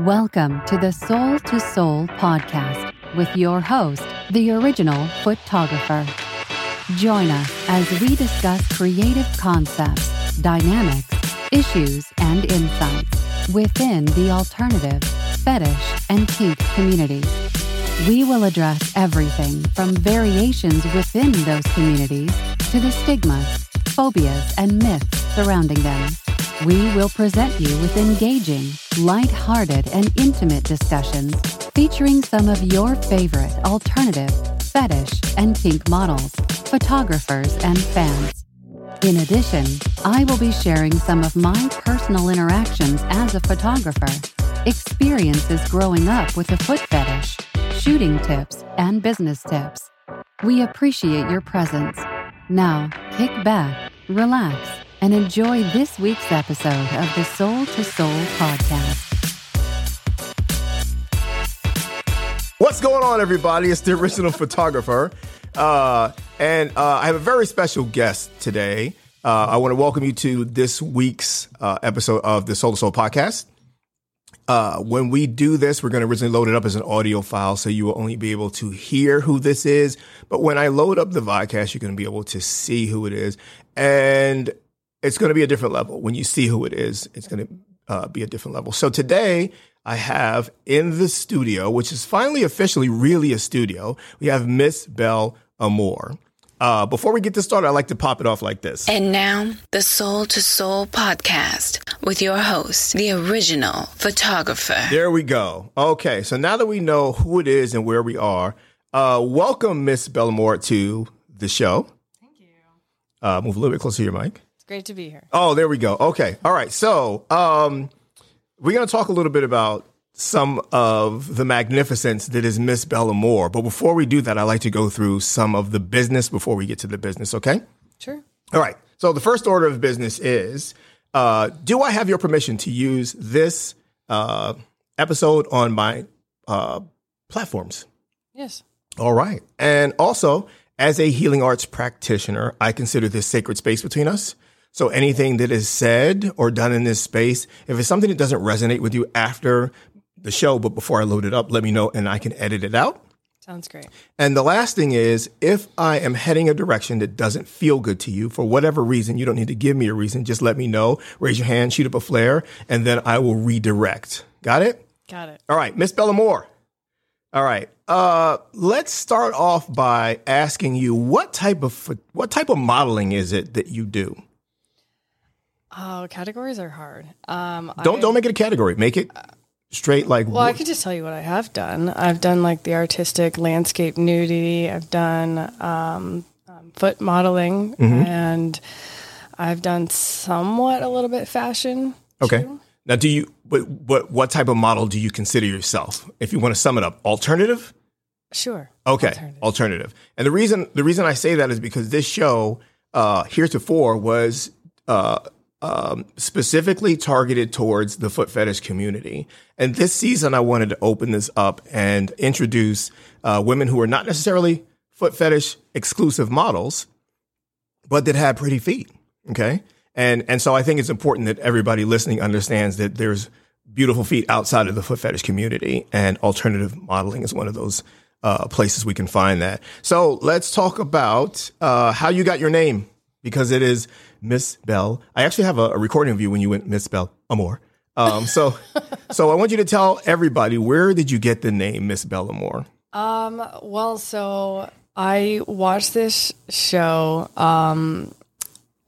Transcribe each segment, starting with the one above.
Welcome to the Soul to Soul podcast with your host, the original photographer. Join us as we discuss creative concepts, dynamics, issues, and insights within the alternative, fetish, and kink communities. We will address everything from variations within those communities to the stigmas, phobias, and myths surrounding them. We will present you with engaging, light-hearted, and intimate discussions featuring some of your favorite alternative, fetish, and kink models, photographers, and fans. In addition, I will be sharing some of my personal interactions as a photographer, experiences growing up with a foot fetish, shooting tips, and business tips. We appreciate your presence. Now, kick back, relax, and enjoy this week's episode of the Soul to Soul podcast. What's going on, everybody? It's the original photographer. Uh, and uh, I have a very special guest today. Uh, I want to welcome you to this week's uh, episode of the Soul to Soul podcast. Uh, when we do this, we're going to originally load it up as an audio file, so you will only be able to hear who this is. But when I load up the podcast, you're going to be able to see who it is. And it's going to be a different level. When you see who it is, it's going to uh, be a different level. So today I have in the studio, which is finally officially really a studio, we have Miss Belle Amour. Uh, before we get this started, I like to pop it off like this. And now, the Soul to Soul podcast with your host, the original photographer. There we go. Okay, so now that we know who it is and where we are, uh, welcome Miss Belle Amour to the show. Thank you. Uh, move a little bit closer to your mic. Great to be here. Oh, there we go. Okay. All right. So, um, we're going to talk a little bit about some of the magnificence that is Miss Belle Amour. But before we do that, I'd like to go through some of the business before we get to the business. Okay. Sure. All right. So the first order of business is: uh, Do I have your permission to use this uh, episode on my uh, platforms? Yes. All right. And also, as a healing arts practitioner, I consider this sacred space between us. So anything that is said or done in this space, if it's something that doesn't resonate with you after the show, but before I load it up, let me know and I can edit it out. Sounds great. And the last thing is, if I am heading a direction that doesn't feel good to you for whatever reason, you don't need to give me a reason. Just let me know, raise your hand, shoot up a flare, and then I will redirect. Got it? Got it. All right, Miss Bella Moore. All right. Uh, let's start off by asking you what type of what type of modeling is it that you do? Oh, categories are hard. Um, Don't I, don't make it a category. Make it straight like Well, I could just tell you what I have done. I've done like the artistic landscape nudity. I've done um, um, foot modeling, Mm-hmm. and I've done somewhat a little bit fashion. Okay. too. Now, do you what what what type of model do you consider yourself? If you want to sum it up, alternative. Sure. Okay, Alternative. alternative. And the reason the reason I say that is because this show uh, heretofore was uh, um, specifically targeted towards the foot fetish community. And this season, I wanted to open this up and introduce uh, women who are not necessarily foot fetish exclusive models, but that have pretty feet. Okay, and and so I think it's important that everybody listening understands that there's beautiful feet outside of the foot fetish community, and alternative modeling is one of those uh, places we can find that. So let's talk about uh, how you got your name because it is Miss Belle. I actually have a, a recording of you when you went Miss Belle Amour. Um, so, so I want you to tell everybody where did you get the name Miss Belle Amour? Um, well, so I watched this show. Um,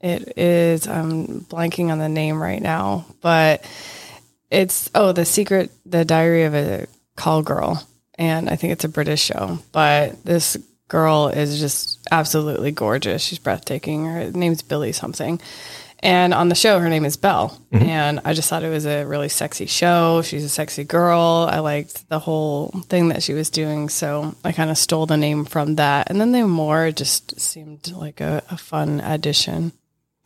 it is, I'm blanking on the name right now, but it's, oh, The Secret, The Diary of a Call Girl. And I think it's a British show, but this girl is just absolutely gorgeous. She's breathtaking. Her name's Billie something. And on the show, her name is Belle. And I just thought it was a really sexy show. She's a sexy girl. I liked the whole thing that she was doing. So I kind of stole the name from that. And then the more just seemed like a, a fun addition.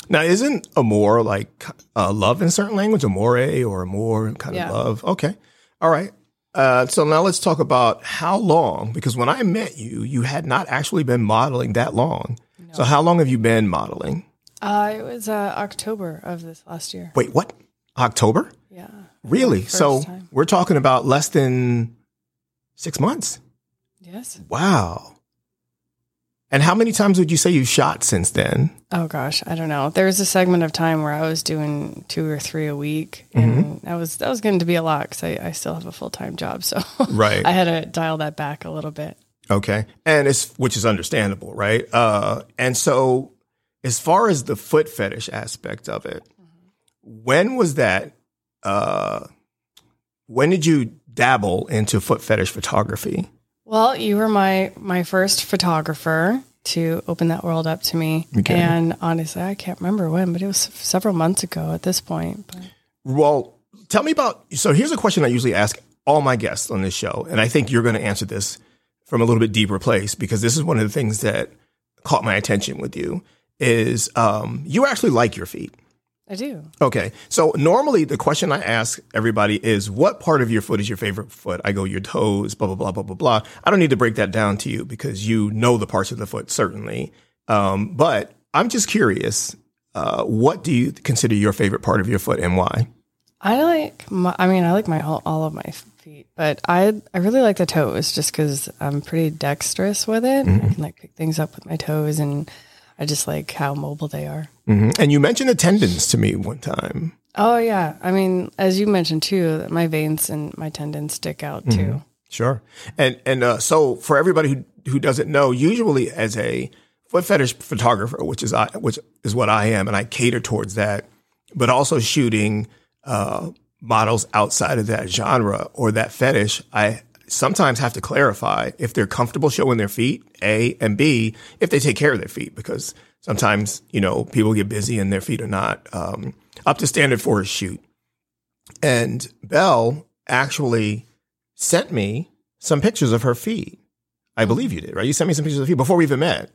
Now, isn't amour like uh, love in certain language? Amore or amor, kind Yeah. of love. Okay. All right. Uh, so now let's talk about how long, because when I met you, you had not actually been modeling that long. So how long have you been modeling? Uh, it was uh, October of this last year. Wait, what? October? Yeah. Really? So time. we're talking about less than six months. Yes. Wow. And how many times would you say you've shot since then? Oh gosh, I don't know. There was a segment of time where I was doing two or three a week, and that was that was going to be a lot because I, I still have a full time job, so Right. I had to dial that back a little bit. Okay. And it's, which is understandable, right? Uh, and so as far as the foot fetish aspect of it, when was that, uh, when did you dabble into foot fetish photography? Well, you were my my first photographer to open that world up to me, Okay. and honestly, I can't remember when, but it was several months ago at this point. But Well, tell me about. So here's a question I usually ask all my guests on this show, and I think you're going to answer this from a little bit deeper place because this is one of the things that caught my attention with you. Is um, you actually like your feet? I do. Okay, so normally the question I ask everybody is, "What part of your foot is your favorite foot?" I go, "Your toes." Blah blah blah blah blah blah. I don't need to break that down to you because you know the parts of the foot certainly. Um, but I'm just curious. Uh, what do you consider your favorite part of your foot and why? I like. My, I mean, I like my all, all of my feet, but I I really like the toes just because I'm pretty dexterous with it. I can like pick things up with my toes, and I just like how mobile they are. Mhm. And you mentioned the tendons to me one time. Oh yeah, I mean, as you mentioned too, that my veins and my tendons stick out too. Sure. And and uh, so for everybody who who doesn't know, usually as a foot fetish photographer, which is I, which is what I am, and I cater towards that, but also shooting uh, models outside of that genre or that fetish, I sometimes have to clarify if they're comfortable showing their feet, A, and B, if they take care of their feet, because sometimes, you know, people get busy and their feet are not um, up to standard for a shoot. And Belle actually sent me some pictures of her feet. I believe you did, right? You sent me some pictures of the feet before we even met.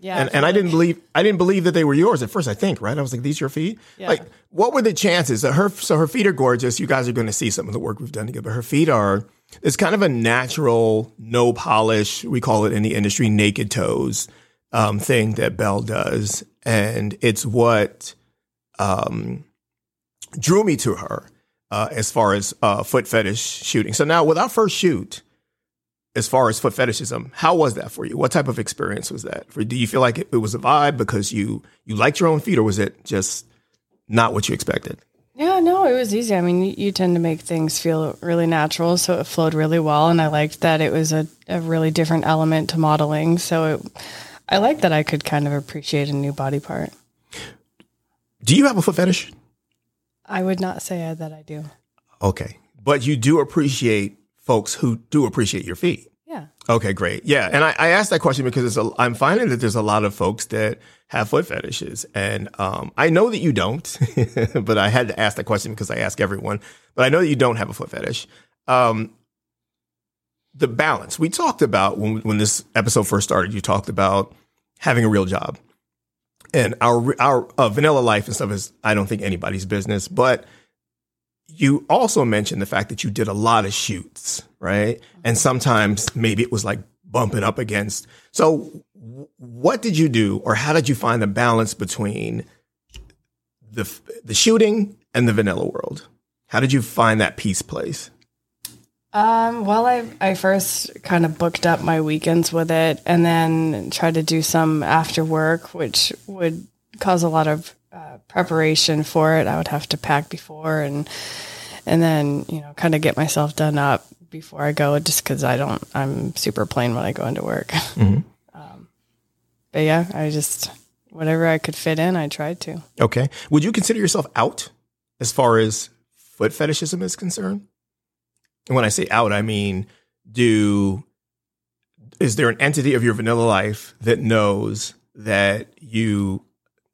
Yeah, And, and I didn't believe I didn't believe that they were yours at first. I think right. I was like, "These your feet?" Yeah. Like, what were the chances that her? So her feet are gorgeous. You guys are going to see some of the work we've done together. But her feet are. It's kind of a natural, no polish. We call it in the industry naked toes um, thing that Belle does, and it's what um, drew me to her uh, as far as uh, foot fetish shooting. So now, with our first shoot, as far as foot fetishism, how was that for you? What type of experience was that? For, do you feel like it, it was a vibe because you you liked your own feet, or was it just not what you expected? Yeah, no, it was easy. I mean, you, you tend to make things feel really natural, so it flowed really well, and I liked that it was a, a really different element to modeling. So it, I like that I could kind of appreciate a new body part. Do you have a foot fetish? I would not say that I do. Okay, but you do appreciate folks who do appreciate your feet. Yeah. Okay, great. Yeah, and I, I asked that question because a, I'm finding that there's a lot of folks that have foot fetishes, and um, I know that you don't, but I had to ask that question because I ask everyone. But I know that you don't have a foot fetish. Um, the balance we talked about when when this episode first started, you talked about having a real job, and our our uh, vanilla life and stuff is I don't think anybody's business, but you also mentioned the fact that you did a lot of shoots, right? And sometimes maybe it was like bumping up against. So, what did you do, or how did you find the balance between the the shooting and the vanilla world? How did you find that peace place? Um, well, I I first kind of booked up my weekends with it, and then tried to do some after work, which would cause a lot of uh, preparation for it. I would have to pack before, and and then you know kind of get myself done up before I go, just because I don't. I'm super plain when I go into work. Um, but yeah, I just whatever I could fit in, I tried to. Okay, would you consider yourself out as far as foot fetishism is concerned? And when I say out, I mean do is there an entity of your vanilla life that knows that you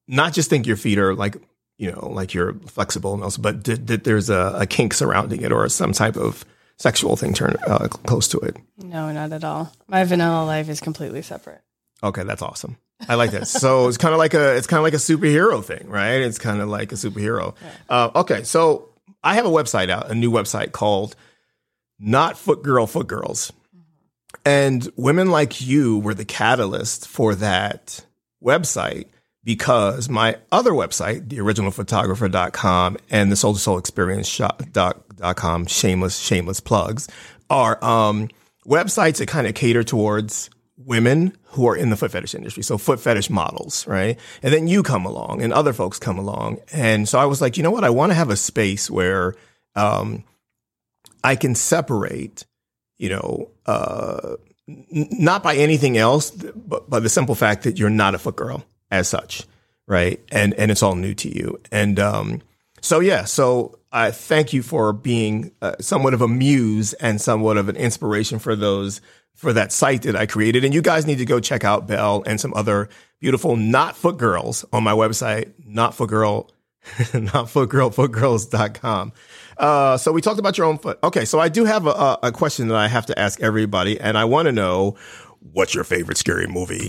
not just think your feet are like you know like you're flexible and also, but that, that there's a, a kink surrounding it or some type of sexual thing turn uh, close to it. No, not at all. My vanilla life is completely separate. Okay, that's awesome. I like that. So it's kind of like a it's kind of like a superhero thing, right? It's kind of like a superhero. Uh, okay, so I have a website out, a new website called Not Foot Girl Foot Girls, and women like you were the catalyst for that website because my other website, the originalphotographer.com and the soul to soul experience shop, shameless, shameless plugs, are um, websites that kind of cater towards women who are in the foot fetish industry. So foot fetish models, right? And then you come along and other folks come along. And so I was like, you know what? I want to have a space where um, I can separate, you know, uh, n- not by anything else, but by the simple fact that you're not a foot girl as such, right? And and it's all new to you. And um, so yeah, so I thank you for being uh, somewhat of a muse and somewhat of an inspiration for those for that site that I created. And you guys need to go check out Belle and some other beautiful not foot girls on my website, not foot girl, not foot girl, footgirls.com. Uh, so we talked about your own foot. Okay. So I do have a, a question that I have to ask everybody. And I want to know what's your favorite scary movie?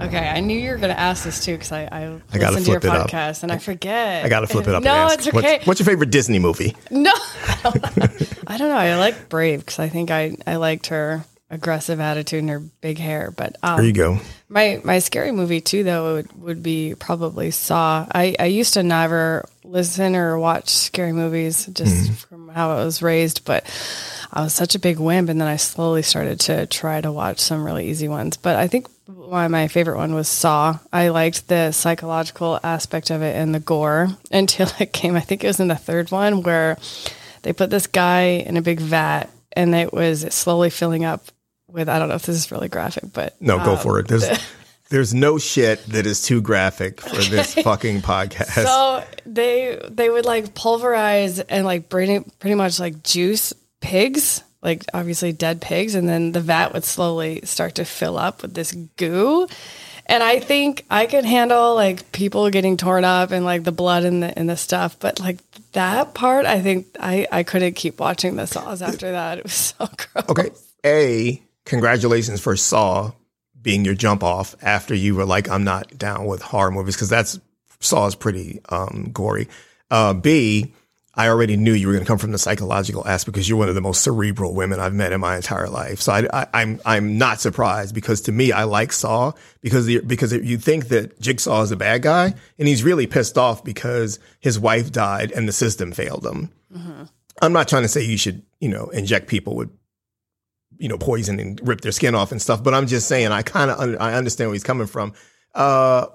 Okay, I knew you were going to ask this too because I, I, I listened to your podcast and I forget. I got to flip it up. No, ask, it's okay. What's, what's your favorite Disney movie? No, I don't know. I like Brave because I think I, I liked her aggressive attitude and her big hair. But um, There you go. my my scary movie too though would, would be probably Saw. I, I used to never listen or watch scary movies just from how I was raised, but I was such a big wimp, and then I slowly started to try to watch some really easy ones. But I think why my favorite one was Saw. I liked the psychological aspect of it and the gore until it came. I think it was in the third one where they put this guy in a big vat, and it was slowly filling up with I don't know if this is really graphic, but No, go um, for it. There's there's no shit that is too graphic for this fucking podcast. So they they would like pulverize and like pretty pretty much like juice pigs, like obviously dead pigs, and then the vat would slowly start to fill up with this goo. And I think I could handle like people getting torn up and like the blood and the and the stuff, but like that part, I think I I couldn't keep watching the saws after that. It was so gross. okay. A, congratulations for Saw being your jump off after you were like, I'm not down with horror movies because that's Saw is pretty um, gory. Uh, B, I already knew you were going to come from the psychological aspect because you're one of the most cerebral women I've met in my entire life. So I, I, I'm I'm not surprised because to me I like Saw because the, because you think that Jigsaw is a bad guy and he's really pissed off because his wife died and the system failed him. Mm-hmm. I'm not trying to say you should you know inject people with you know poison and rip their skin off and stuff, but I'm just saying I kind of un- I understand where he's coming from. Uh,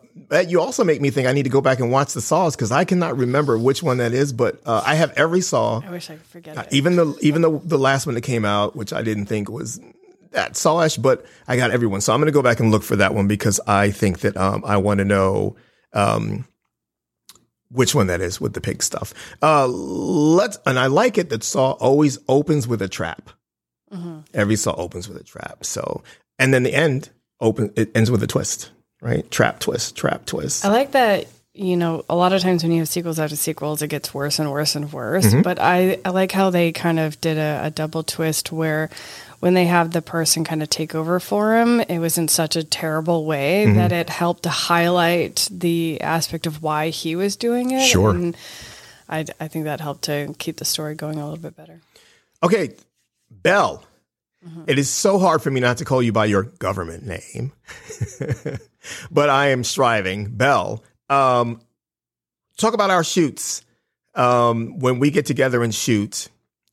you also make me think I need to go back and watch the saws because I cannot remember which one that is. But uh, I have every saw, I wish I could forget it. even the even the the last one that came out, which I didn't think was that sawish, but I got everyone. So I'm going to go back and look for that one because I think that um, I want to know um, which one that is with the pig stuff. Uh, let's and I like it that Saw always opens with a trap. Every Saw opens with a trap. So and then the end open it ends with a twist, right? Trap twist, trap twist. I like that, you know, a lot of times when you have sequels after sequels, it gets worse and worse and worse. Mm-hmm. But I, I like how they kind of did a, a double twist where when they have the person kind of take over for him, it was in such a terrible way mm-hmm. that it helped to highlight the aspect of why he was doing it. Sure. And I, I think that helped to keep the story going a little bit better. Okay, Belle. Mm-hmm. It is so hard for me not to call you by your government name, but I am striving. Belle, um, talk about our shoots. Um, when we get together and shoot,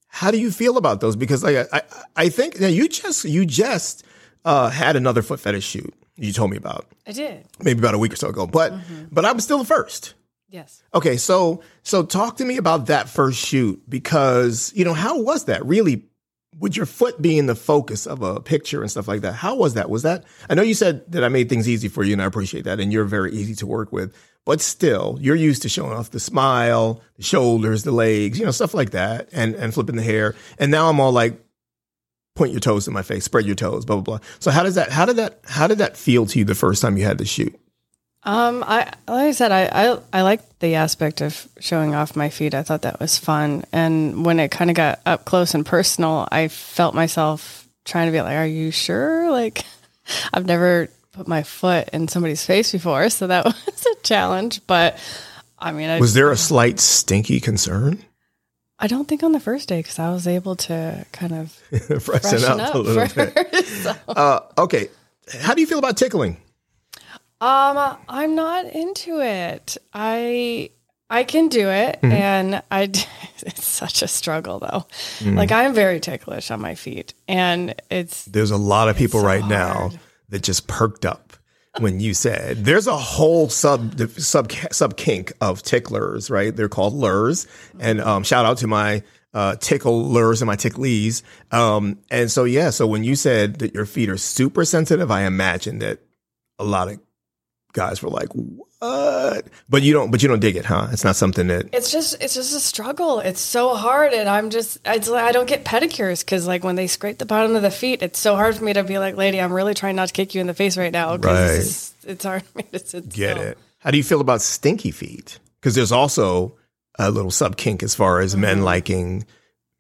how do you feel about those? Because like I, I, think now you just you just uh, had another foot fetish shoot. You told me about I did. maybe about a week or so ago, but but I'm still the first. Yes. Okay, so so talk to me about that first shoot because you know how was that really? With your foot being the focus of a picture and stuff like that, how was that? Was that? I know you said that I made things easy for you, and I appreciate that, and you're very easy to work with. But still, you're used to showing off the smile, the shoulders, the legs, you know, stuff like that, and and flipping the hair. And now I'm all like, point your toes in my face, spread your toes, blah blah blah. So how does that? How did that? How did that feel to you the first time you had to shoot? Um, I like I said, I I, I like the aspect of showing off my feet. I thought that was fun, and when it kind of got up close and personal, I felt myself trying to be like, "Are you sure?" Like, I've never put my foot in somebody's face before, so that was a challenge. But I mean, I, Was there a slight stinky concern? I don't think on the first day because I was able to kind of Freshen, freshen up, up, a little bit. So- Uh, okay. How do you feel about tickling? Um, I'm not into it. I I can do it, Mm-hmm. and I. It's such a struggle, though. Mm. Like I'm very ticklish on my feet, and it's There's a lot of people so right now that just perked up when you said there's a whole sub sub sub kink of ticklers, right? They're called lures, and um, shout out to my uh, tickle lures and my ticklies. Um, and so yeah, so when you said that your feet are super sensitive, I imagine that a lot of guys were like, "What?" But you don't, but you don't dig it, huh? It's not something that it's just it's just a struggle. It's so hard, and I'm just it's like I don't get pedicures because like when they scrape the bottom of the feet, it's so hard for me to be like, lady, I'm really trying not to kick you in the face right now. Right. It's, it's hard for me to sit Get still. it. How do you feel about stinky feet? Because there's also a little sub kink as far as Mm-hmm. men liking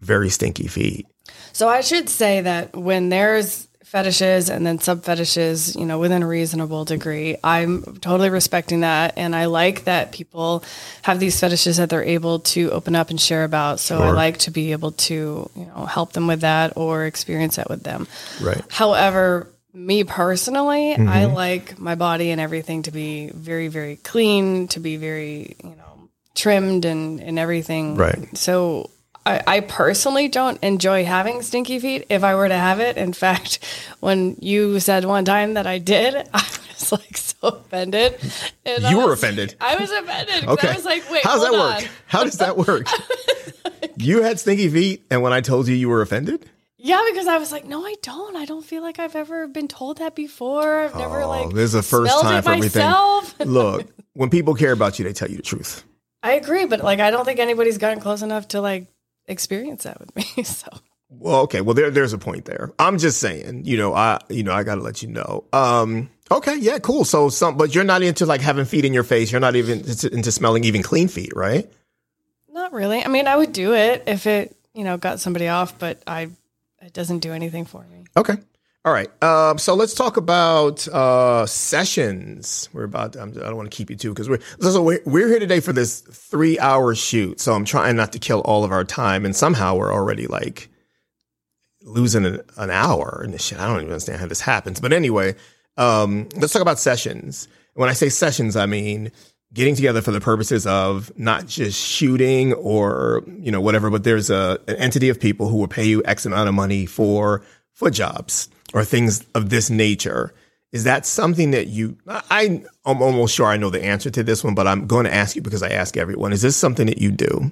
very stinky feet. So I should say that when there's fetishes and then sub fetishes, you know, within a reasonable degree, I'm totally respecting that. And I like that people have these fetishes that they're able to open up and share about. So I like to be able to, you know, help them with that or experience that with them. Right. However, me personally, I Mm-hmm. like my body and everything to be very, very clean, to be very, you know, trimmed and, and everything. Right. So I, I personally don't enjoy having stinky feet. If I were to have it, in fact, when you said one time that I did, I was like so offended. And You were offended. I was offended. Okay. I was like, wait, How does that work? on. How does that work? you had stinky feet, and when I told you you were offended, Yeah, because I was like, no, I don't. I don't feel like I've ever been told that before. I've never oh, like this is the first time for everything. myself. Look, when people care about you, they tell you the truth. I agree, but like I don't think anybody's gotten close enough to like experience that with me. So Well, okay. Well, there, there's a point there. I'm just saying, you know, I, you know, I got to let you know. Um, okay, yeah, cool. So, some, but you're not into like having feet in your face. You're not even into, into smelling even clean feet, right? not really. I mean, I would do it if it, you know, got somebody off, but I it doesn't do anything for me. Okay. All right. Um, so let's talk about uh, sessions. We're about. I'm, I don't want to keep you too because we're so we're, here today for this three hour shoot. So I'm trying not to kill all of our time, and somehow we're already like losing an, an hour this shit. I don't even understand how this happens. But anyway, um, let's talk about sessions. When I say sessions, I mean getting together for the purposes of not just shooting or you know whatever, but there's a an entity of people who will pay you X amount of money for foot jobs or things of this nature. Is that something that you? I I'm almost sure I know the answer to this one, but I'm going to ask you because I ask everyone. Is this something that you do?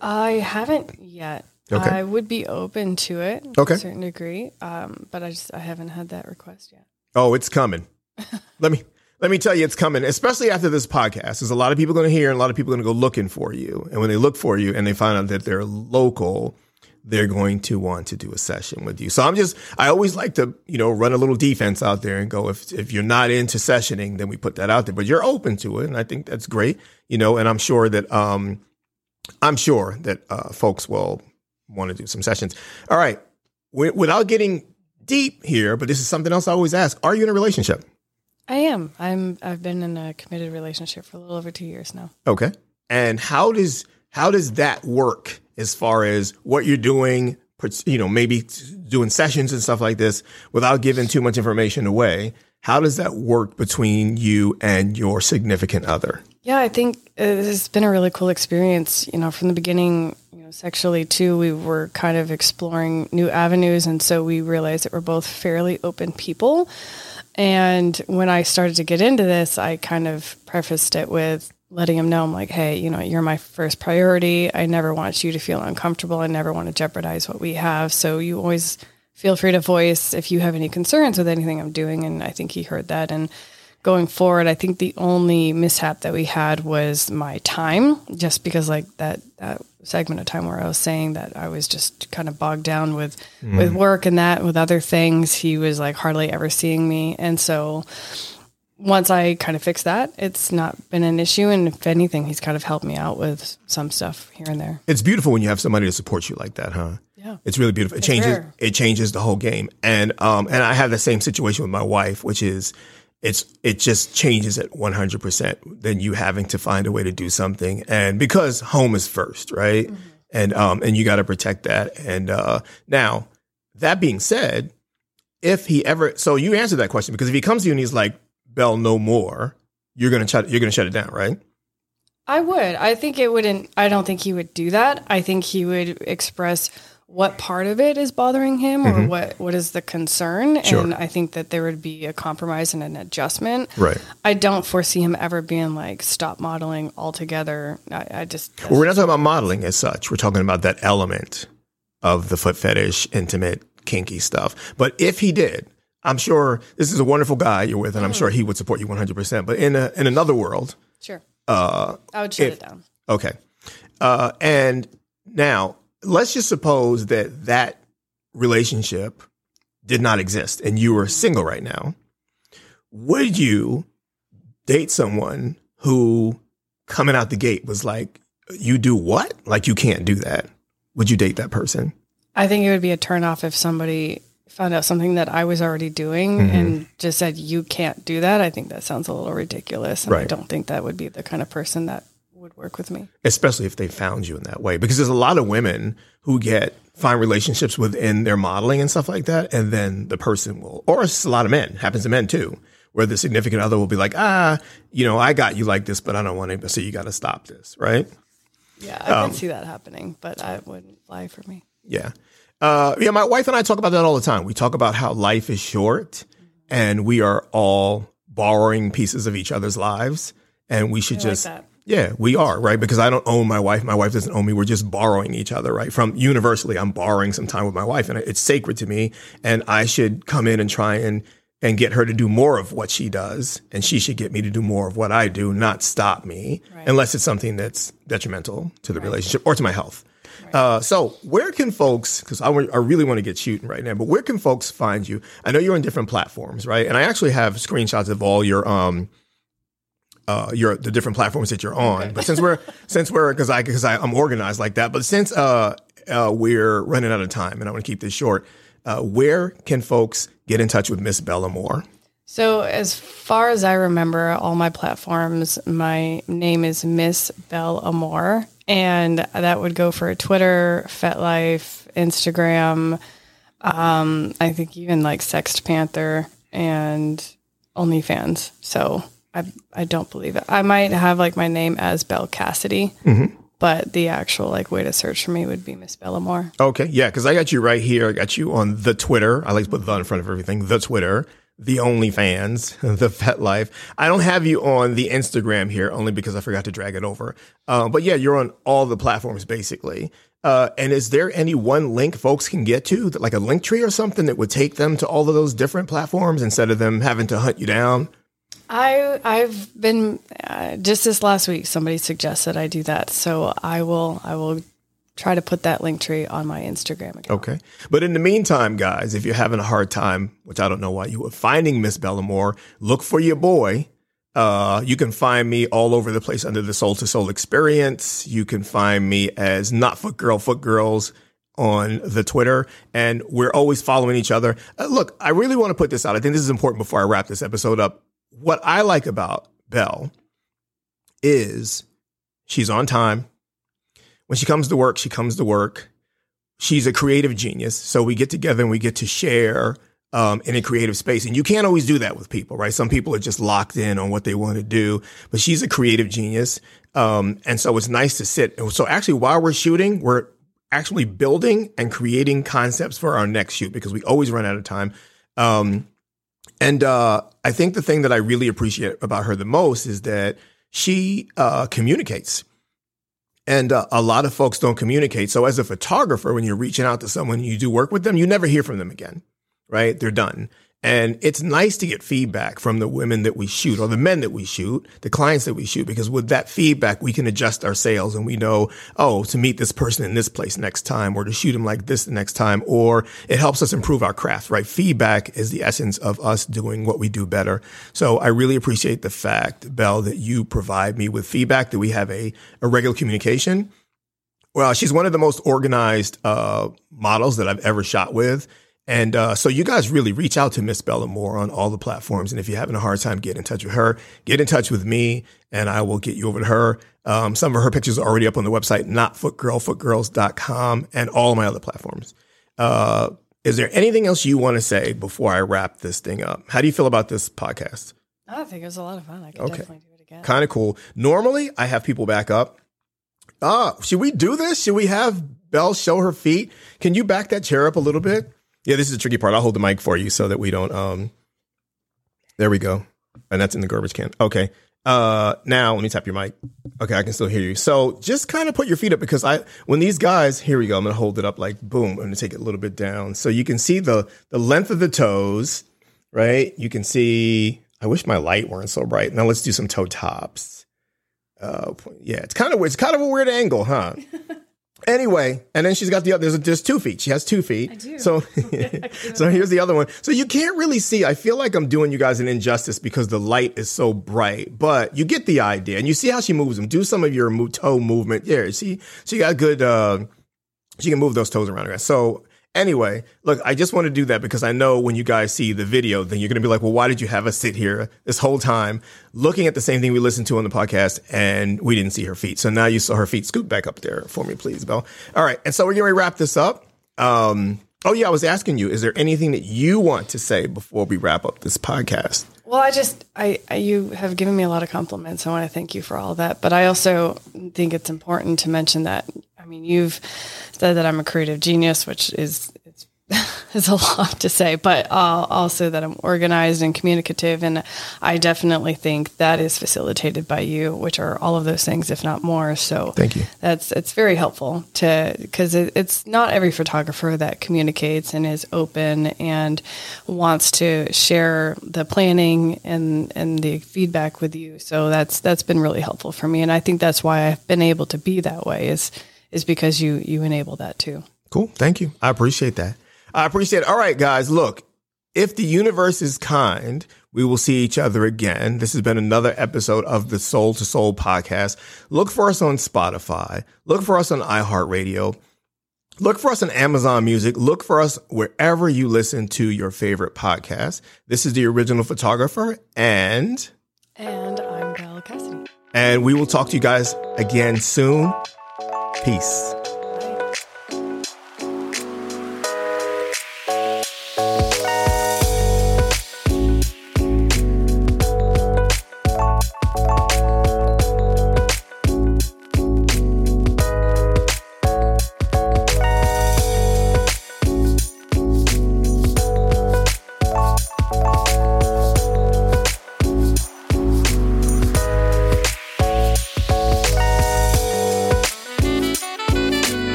I haven't yet. Okay. I would be open to it to Okay. a certain degree, um, but I just I haven't had that request yet. Oh, it's coming. let me let me tell you, it's coming. Especially after this podcast, there's a lot of people going to hear, and a lot of people going to go looking for you. And when they look for you, and they find out that they're local, they're going to want to do a session with you. So I'm just, I always like to, you know, run a little defense out there and go, if if you're not into sessioning, then we put that out there. But you're open to it, and I think that's great. You know, and I'm sure that, um, I'm sure that uh, folks will want to do some sessions. All right, Wi- without getting deep here, but this is something else I always ask: Are you in a relationship? I am. I'm. I've been in a committed relationship for a little over two years now. Okay. And how does how does that work as far as what you're doing? You know, maybe doing sessions and stuff like this without giving too much information away. How does that work between you and your significant other? Yeah, I think it's been a really cool experience. You know, from the beginning, you know, sexually too, we were kind of exploring new avenues, and so we realized that we're both fairly open people. And when I started to get into this, I kind of prefaced it with letting him know, I'm like, hey, you know, you're my first priority. I never want you to feel uncomfortable. I never want to jeopardize what we have. So you always feel free to voice if you have any concerns with anything I'm doing. And I think he heard that. And going forward, I think the only mishap that we had was my time, just because like that that segment of time where I was saying that I was just kind of bogged down with with mm. work and that with other things. He was like hardly ever seeing me, and so once I kind of fixed that, it's not been an issue. And if anything, he's kind of helped me out with some stuff here and there. It's beautiful when you have somebody to support you like that, huh? Yeah. It's really beautiful. It changes rare. it changes the whole game. And um and I have the same situation with my wife, which is it's it just changes it 100% then you having to find a way to do something and because home is first, right? And um and you got to protect that. And uh now that being said, if he ever so you answered that question because if he comes to you and he's like Belle no more, you're gonna shut you're gonna shut it down, right? I would. I think it wouldn't. I don't think he would do that. I think he would express what part of it is bothering him or what what is the concern, Mm-hmm. Sure. and I think that there would be a compromise and an adjustment. Right. I don't foresee him ever being like stop modeling altogether. I, I just Well, we're not talking about modeling as such. We're talking about that element of the foot fetish, intimate, kinky stuff. But if he did, I'm sure this is a wonderful guy you're with, and I'm sure he would support you 100%. But in a, in another world, sure. uh, I would shut if- it down. Okay. Uh, and now let's just suppose that that relationship did not exist and you were single right now. Would you date someone who coming out the gate was like, you do what? Like you can't do that. Would you date that person? I think it would be a turnoff if somebody found out something that I was already doing Mm-hmm. and just said you can't do that. I think that sounds a little ridiculous, and I don't think that would be the kind of person that would work with me. especially if they found you in that way because there's a lot of women who get find relationships within their modeling and stuff like that and then the person will or it's a lot of men happens to men too where the significant other will be like ah you know i got you like this but i don't want it so you got to stop this right Yeah, I Um, can see that happening, but I wouldn't fly for me. yeah uh, yeah my wife and i talk about that all the time we talk about how life is short and we are all borrowing pieces of each other's lives and we should I like just that. Yeah, we are, right? Because I don't own my wife. My wife doesn't own me. We're just borrowing each other, right? From universally, I'm borrowing some time with my wife and it's sacred to me. And I should come in and try and, and get her to do more of what she does. And she should get me to do more of what I do, not stop me, Right. unless it's something that's detrimental to the relationship or to my health. Uh, so where can folks, because I, I really want to get shooting right now, but where can folks find you? I know you're on different platforms, right? And I actually have screenshots of all your, um, uh, your the different platforms that you're on. But since we're since we're because I because I'm organized like that. But since uh, uh, we're running out of time, and I want to keep this short, uh, where can folks get in touch with Miss Bella Moore? So, as far as I remember, all my platforms, my name is Miss Belle Amore, and that would go for Twitter, FetLife, Instagram, um, I think even like Sext Panther and OnlyFans. So, I I don't believe it. I might have like my name as Belle Cassidy, but the actual like way to search for me would be Miss Belle Amore. Okay, yeah, because I got you right here. I got you on the Twitter. I like to put the in front of everything. The Twitter, the OnlyFans, the FetLife. I don't have you on the Instagram here only because I forgot to drag it over. Uh, but yeah, you're on all the platforms basically. Uh, and is there any one link folks can get to, like a link tree or something that would take them to all of those different platforms instead of them having to hunt you down? I I've been uh, just this last week. Somebody suggested I do that, so I will I will try to put that link tree on my Instagram account. Okay. But in the meantime, guys, if you're having a hard time, which I don't know why you were finding Miss Bellamore, look for your boy. Uh, you can find me all over the place under the Soul to Soul Experience. You can find me as Not Foot Girl, Foot Girls on the Twitter, and we're always following each other. Uh, look, I really want to put this out. I think this is important before I wrap this episode up. What I like about Belle is she's on time. When she comes to work, she comes to work she's a creative genius. So we get together and we get to share um, in a creative space. And you can't always do that with people, right? Some people are just locked in on what they want to do, but she's a creative genius. Um, and so it's nice to sit. So actually, while we're shooting, we're actually building and creating concepts for our next shoot because we always run out of time. Um, and uh, I think the thing that I really appreciate about her the most is that she uh, communicates. And uh, a lot of folks don't communicate. So as a photographer, when you're reaching out to someone, you do work with them, you never hear from them again, right? They're done. And it's nice to get feedback from the women that we shoot or the men that we shoot, the clients that we shoot, because with that feedback, we can adjust our sales and we know, oh, to meet this person in this place next time or to shoot him like this the next time, or it helps us improve our craft, right? Feedback is the essence of us doing what we do better. So I really appreciate the fact, Belle, that you provide me with feedback, that we have a, a regular communication. Well, she's one of the most organized uh, models that I've ever shot with. And uh, so you guys really reach out to Miss Bella Moore on all the platforms. And if you're having a hard time getting in touch with her, get in touch with me and I will get you over to her. Um, some of her pictures are already up on the website, notfootgirl, and all my other platforms. Uh, is there anything else you want to say before I wrap this thing up? How do you feel about this podcast? I think it was a lot of fun. I could Okay. definitely do it again. Kind of cool. Normally, I have people back up. Ah, should we do this? Should we have Belle show her feet? Can you back that chair up a little bit? Yeah, this is the tricky part. I'll hold the mic for you so that we don't. Um, there we go, and that's in the garbage can. Okay. Uh, now let me tap your mic. Okay, I can still hear you. So just kind of put your feet up because I, when these guys, here we go. I'm gonna hold it up like boom. I'm gonna take it a little bit down so you can see the the length of the toes, right? You can see. I wish my light weren't so bright. Now let's do some toe tops. Uh, yeah, it's kind of it's kind of a weird angle, huh? anyway, and then she's got the other. There's, there's two feet. She has two feet. I do. So, so here's the other one. So you can't really see. I feel like I'm doing you guys an injustice because the light is so bright, but you get the idea, and you see how she moves them. Do some of your toe movement. Yeah, see, she got good. Uh, she can move those toes around her. So anyway, look, I just want to do that because I know when you guys see the video, then you're going to be like, well, why did you have us sit here this whole time looking at the same thing we listened to on the podcast and we didn't see her feet? So now you saw her feet. Scoot back up there for me, please, Belle. All right. And so we're going to wrap this up. Um, oh yeah, I was asking you, is there anything that you want to say before we wrap up this podcast? Well, I just, I, I, you have given me a lot of compliments. I want to thank you for all that. But I also think it's important to mention that, I mean, you've said that I'm a creative genius, which is, it's, is a lot to say, but uh, also that I'm organized and communicative. And I definitely think that is facilitated by you, which are all of those things, if not more. So Thank you. that's it's very helpful to because it, it's not every photographer that communicates and is open and wants to share the planning and and the feedback with you so that's that's been really helpful for me and i think that's why i've been able to be that way is is because you you enable that too Cool. Thank you. I appreciate that. I appreciate it. All right, guys, look, if the universe is kind, we will see each other again. This has been another episode of the Soul to Soul podcast. Look for us on Spotify. Look for us on iHeartRadio. Look for us on Amazon Music. Look for us wherever you listen to your favorite podcast. This is the original photographer and and i'm belle cassidy and we will talk to you guys again soon. Peace.